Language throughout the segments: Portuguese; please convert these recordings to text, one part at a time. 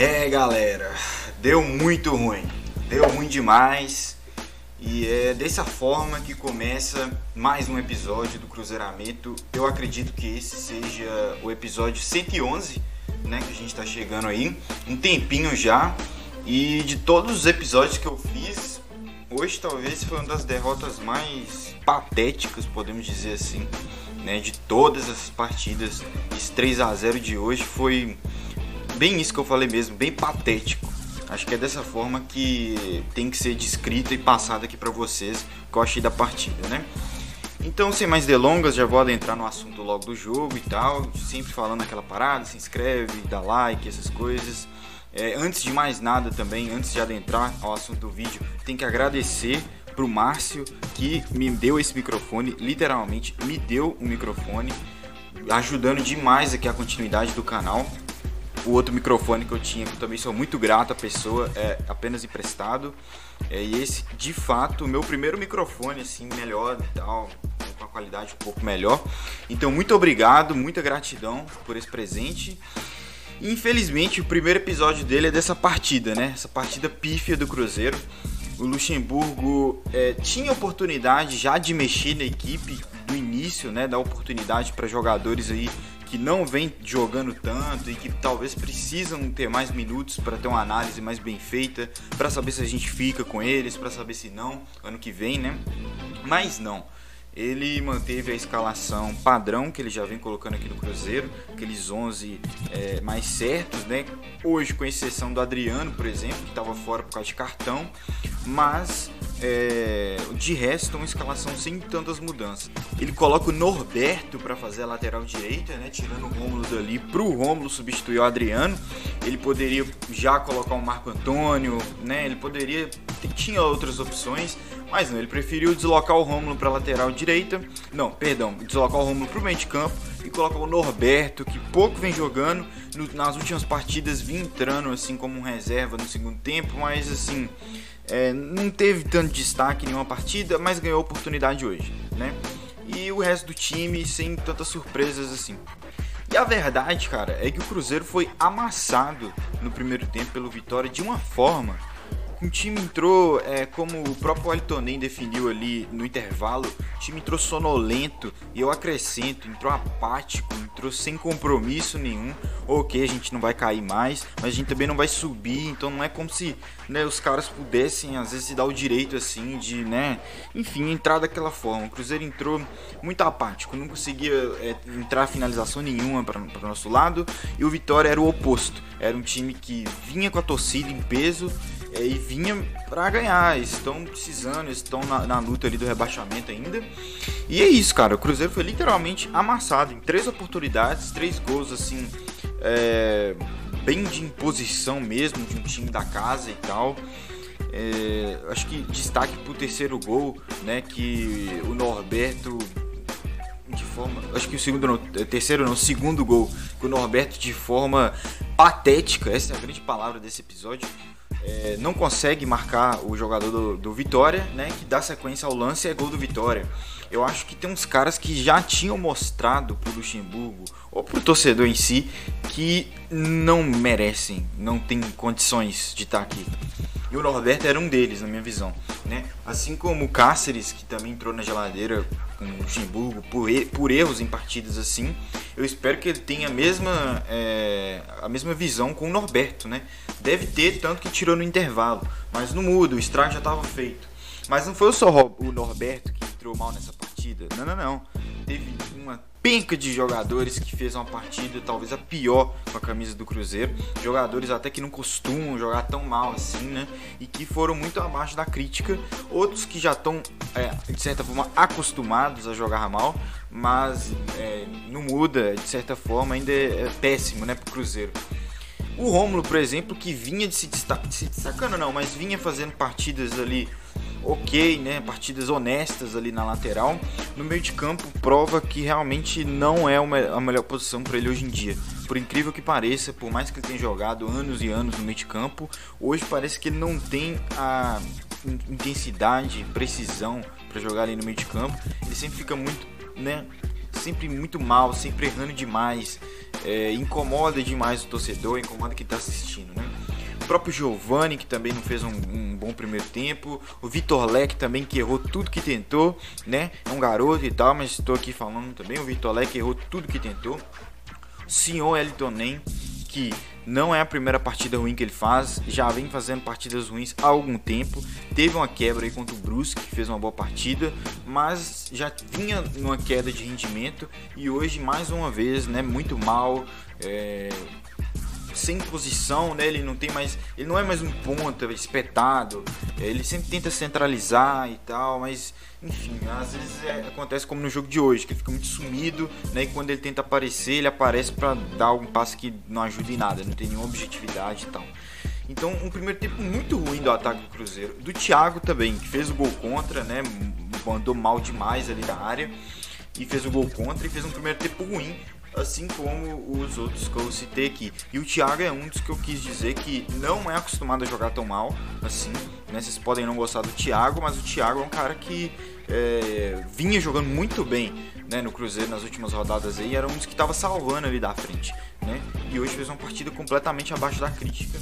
É, galera, deu muito ruim. Deu ruim demais. E é dessa forma que começa mais um episódio do Cruzeiramento. Eu acredito que esse seja o episódio 111, né, que a gente está chegando aí, um tempinho já. E de todos os episódios que eu fiz, hoje talvez foi uma das derrotas mais patéticas, podemos dizer assim, né, de todas as partidas. Esse 3 a 0 de hoje foi bem isso que eu falei mesmo, bem patético. Acho que é dessa forma que tem que ser descrita e passada aqui para vocês que eu achei da partida, né? Então, sem mais delongas, já vou adentrar no assunto logo do jogo e tal, sempre falando aquela parada, se inscreve, dá like, essas coisas. É, antes de mais nada também, antes de adentrar ao assunto do vídeo, tem que agradecer pro Márcio que me deu esse microfone, literalmente me deu um microfone, ajudando demais aqui a continuidade do canal o outro microfone que eu tinha, que eu também sou muito grato à pessoa, é apenas emprestado. É, e esse, de fato, o meu primeiro microfone, assim, melhor e tal, com a qualidade um pouco melhor. Então, muito obrigado, muita gratidão por esse presente. Infelizmente, o primeiro episódio dele é dessa partida, né? Essa partida pífia do Cruzeiro. O Luxemburgo é, tinha oportunidade já de mexer na equipe do início, né? Dar oportunidade para jogadores aí que não vem jogando tanto e que talvez precisam ter mais minutos para ter uma análise mais bem feita, para saber se a gente fica com eles, para saber se não ano que vem, né? Mas não. Ele manteve a escalação padrão que ele já vem colocando aqui no Cruzeiro, aqueles 11 é, mais certos, né? Hoje, com exceção do Adriano, por exemplo, que estava fora por causa de cartão, mas é, de resto, uma escalação sem tantas mudanças. Ele coloca o Norberto para fazer a lateral direita, né, tirando o Rômulo dali para o Rômulo substituir o Adriano. Ele poderia já colocar o Marco Antônio, né, ele poderia tinha outras opções, mas não, ele preferiu deslocar o Rômulo para lateral direita. Não, perdão, deslocar o Rômulo para o meio de campo e colocar o Norberto, que pouco vem jogando. No, nas últimas partidas vinha entrando assim como um reserva no segundo tempo, mas assim é, não teve tanto destaque em nenhuma partida, mas ganhou oportunidade hoje, né? E o resto do time sem tantas surpresas assim. E a verdade, cara, é que o Cruzeiro foi amassado no primeiro tempo pelo Vitória de uma forma o time entrou, é, como o próprio Altonen definiu ali no intervalo, o time entrou sonolento e eu acrescento, entrou apático, entrou sem compromisso nenhum. Ok, a gente não vai cair mais, mas a gente também não vai subir, então não é como se né, os caras pudessem às vezes se dar o direito assim de, né, enfim, entrar daquela forma. O Cruzeiro entrou muito apático, não conseguia é, entrar finalização nenhuma para o nosso lado e o Vitória era o oposto, era um time que vinha com a torcida em peso e vinha para ganhar. Estão precisando, estão na, na, luta ali do rebaixamento ainda. E é isso, cara. O Cruzeiro foi literalmente amassado em três oportunidades, três gols assim, é, bem de imposição mesmo de um time da casa e tal. É, acho que destaque pro terceiro gol, né? Que o Norberto de forma. Acho que o segundo não, terceiro não, segundo gol, que o Norberto de forma patética, essa é a grande palavra desse episódio, é, não consegue marcar o jogador do, do, Vitória, né? Que dá sequência ao lance e é gol do Vitória. Eu acho que tem uns caras que já tinham mostrado pro Luxemburgo ou pro torcedor em si que não merecem, não tem condições de estar aqui. E o Norberto era um deles, na minha visão. Né? Assim como o Cáceres, que também entrou na geladeira com o Luxemburgo por, por erros em partidas assim, eu espero que ele tenha a mesma, é, a mesma visão com o Norberto. Né? Deve ter, tanto que tirou no intervalo. Mas não muda, o estrago já estava feito. Mas não foi só o Norberto que entrou mal nessa partida. Não, não, não. Teve uma penca de jogadores que fez uma partida talvez a pior com a camisa do Cruzeiro. Jogadores até que não costumam jogar tão mal assim, né? E que foram muito abaixo da crítica. Outros que já estão, é, de certa forma, acostumados a jogar mal, mas é, não muda, de certa forma, ainda é, é péssimo, né, pro Cruzeiro. O Rômulo, por exemplo, que vinha de se, destac se destacando, não, mas vinha fazendo partidas ali ok, né? Partidas honestas ali na lateral. No meio de campo, prova que realmente não é a melhor posição para ele hoje em dia. Por incrível que pareça, por mais que ele tenha jogado anos e anos no meio de campo, hoje parece que ele não tem a intensidade, precisão para jogar ali no meio de campo. Ele sempre fica muito, né? Sempre muito mal, sempre errando demais, é, incomoda demais o torcedor, incomoda quem está assistindo, né? Próprio Giovani, que também não fez um, um bom primeiro tempo, o Vitor Leque também, que errou tudo que tentou, né? É um garoto e tal, mas estou aqui falando também, o Vitor Leque errou tudo que tentou. O senhor Elton Nem, que não é a primeira partida ruim que ele faz, já vem fazendo partidas ruins há algum tempo. Teve uma quebra aí contra o Brusque, que fez uma boa partida, mas já vinha numa queda de rendimento e hoje mais uma vez, né, muito mal. É, sem posição, né? Ele não tem mais, ele não é mais um ponta espetado. Ele sempre tenta centralizar e tal, mas enfim, às vezes é, acontece como no jogo de hoje, que ele fica muito sumido, né? E quando ele tenta aparecer, ele aparece para dar algum passo que não ajuda em nada, não tem nenhuma objetividade e tal. Então, um primeiro tempo muito ruim do ataque do Cruzeiro. Do Thiago também, que fez o gol contra, né? Mandou mal demais ali na área e fez o gol contra e fez um primeiro tempo ruim assim como os outros que eu citei aqui. E o Thiago é um dos que eu quis dizer que não é acostumado a jogar tão mal assim. Né? Vocês podem não gostar do Thiago, mas o Thiago é um cara que é, vinha jogando muito bem né, no Cruzeiro nas últimas rodadas aí, era um dos que estava salvando ali da frente. Né? E hoje fez uma partida completamente abaixo da crítica.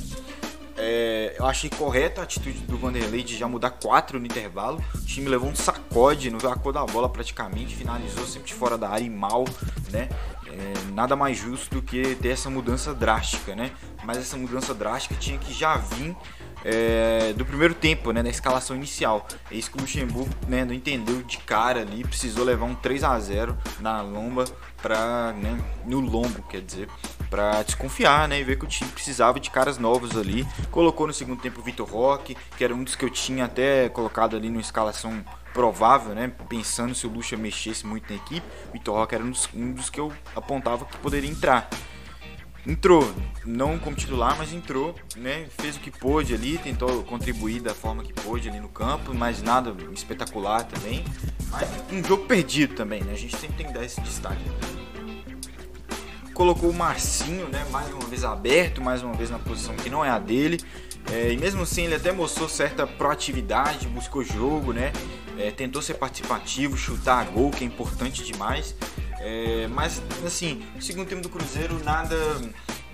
É, eu achei correta a atitude do Vanderlei de já mudar quatro no intervalo. O time levou um sacode, não viu a cor da bola praticamente, finalizou sempre de fora da área e mal, né? É, nada mais justo do que ter essa mudança drástica, né? Mas essa mudança drástica tinha que já vir é, do primeiro tempo, né, na escalação inicial. É isso que o Luxemburgo né, não entendeu de cara ali, precisou levar um 3 a 0 na lomba para né, no lombo, quer dizer, para desconfiar, né, e ver que o time precisava de caras novos ali. Colocou no segundo tempo o Vitor Roque, que era um dos que eu tinha até colocado ali numa escalação provável, né, pensando se o Luxa mexesse muito na equipe. O Vitor Roque era um dos, um dos que eu apontava que poderia entrar entrou, não como titular, mas entrou, né? Fez o que pôde ali, tentou contribuir da forma que pôde ali no campo, mas nada espetacular também. Mas um jogo perdido também, né? A gente sempre tem que dar esse destaque. Colocou o Marcinho, né? Mais uma vez aberto, mais uma vez na posição que não é a dele. É, e mesmo assim ele até mostrou certa proatividade, buscou jogo, né? É, tentou ser participativo, chutar a gol, que é importante demais. É, mas, assim, o segundo tempo do Cruzeiro, nada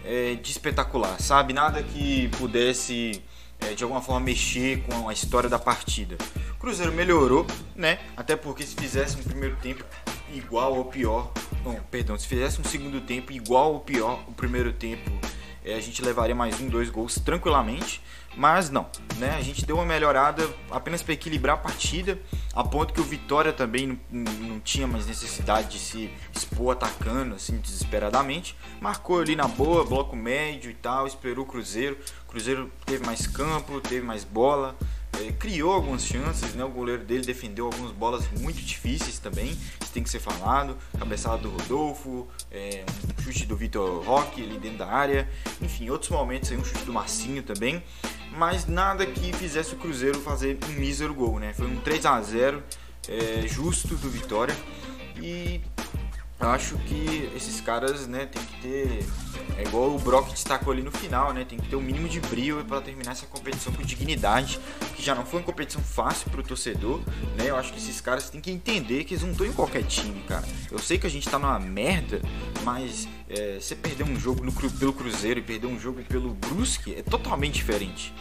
é, de espetacular, sabe? Nada que pudesse, é, de alguma forma, mexer com a história da partida. O Cruzeiro melhorou, né? Até porque se fizesse um primeiro tempo igual ou pior, não, perdão, se fizesse um segundo tempo igual ou pior o primeiro tempo, é, a gente levaria mais um, dois gols tranquilamente. Mas não, né? A gente deu uma melhorada apenas para equilibrar a partida, a ponto que o Vitória também não, não, tinha mais necessidade de se expor atacando assim desesperadamente. Marcou ali na boa, bloco médio e tal, esperou o Cruzeiro. O Cruzeiro teve mais campo, teve mais bola, criou algumas chances, né? O goleiro dele defendeu algumas bolas muito difíceis também, isso tem que ser falado. Cabeçada do Rodolfo, é, um chute do Vitor Roque ali dentro da área, enfim, outros momentos aí, um chute do Marcinho também mas nada que fizesse o Cruzeiro fazer um mísero gol, né? Foi um 3 a 0 é, justo do Vitória e acho que esses caras, né, tem que ter é igual o Brock destacou ali no final, né? Tem que ter o um mínimo de brilho para terminar essa competição com dignidade, que já não foi uma competição fácil para o torcedor, né? Eu acho que esses caras têm que entender que eles não estão em qualquer time, cara. Eu sei que a gente tá numa merda, mas é, você perder um jogo no, pelo Cruzeiro e perder um jogo pelo Brusque é totalmente diferente.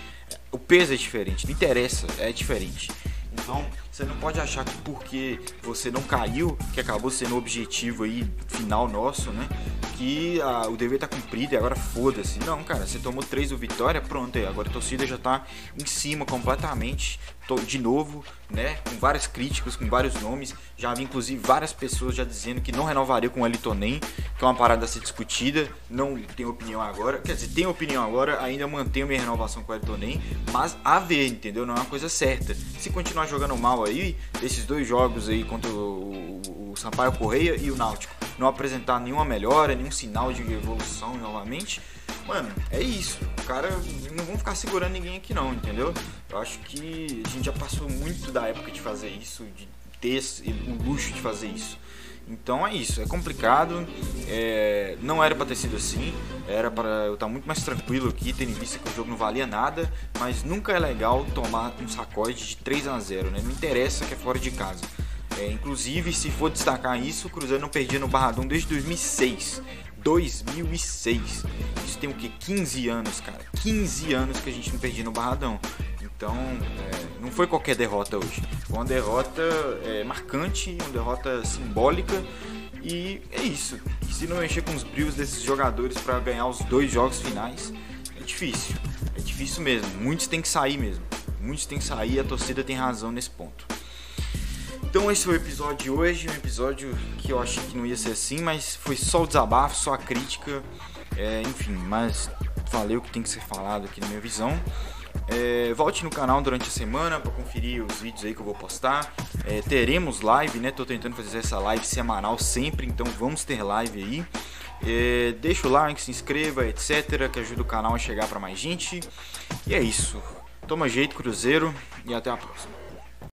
O peso é diferente, não interessa, é diferente. Então, você não pode achar que porque você não caiu, que acabou sendo o objetivo aí final nosso, né? Que a, o dever tá cumprido e agora foda-se. Não, cara, você tomou três do Vitória, pronto, aí agora a torcida já tá em cima completamente de novo, né? Com várias críticas, com vários nomes. Já vi inclusive várias pessoas já dizendo que não renovaria com o Elton Nem, que é uma parada a ser discutida. Não tenho opinião agora. Quer dizer, tenho opinião agora, ainda mantenho minha renovação com o Elton Nem, mas a ver, entendeu? Não é uma coisa certa. Se continuar jogando mal aí, esses dois jogos aí contra o, o, o Sampaio Correia e o Náutico, não apresentar nenhuma melhora, nenhum sinal de evolução novamente Mano, é isso. O cara não vão ficar segurando ninguém aqui não, entendeu? Eu acho que a gente já passou muito da época de fazer isso, de ter o luxo de fazer isso. Então é isso, é complicado, é, não era para ter sido assim, era para eu estar muito mais tranquilo aqui, tendo em vista que o jogo não valia nada, mas nunca é legal tomar um sacode de 3 a 0 né? Não interessa que é fora de casa. É, inclusive, se for destacar isso, o Cruzeiro não perdia no Barradão desde 2006 2006. Isso tem o que? 15 anos, cara. 15 anos que a gente não perdia no Barradão. Então, é, não foi qualquer derrota hoje. Foi uma derrota é, marcante, uma derrota simbólica. E é isso. Se não mexer com os brios desses jogadores para ganhar os dois jogos finais, é difícil. É difícil mesmo. Muitos têm que sair mesmo. Muitos têm que sair. A torcida tem razão nesse ponto. Então esse foi o episódio de hoje, um episódio que eu achei que não ia ser assim, mas foi só o desabafo, só a crítica, é, enfim, mas falei o que tem que ser falado aqui na minha visão. É, volte no canal durante a semana para conferir os vídeos aí que eu vou postar. É, teremos live, né? Tô tentando fazer essa live semanal sempre, então vamos ter live aí. É, deixa o like, se inscreva, etc, que ajuda o canal a chegar para mais gente. E é isso. Toma jeito, Cruzeiro, e até a próxima.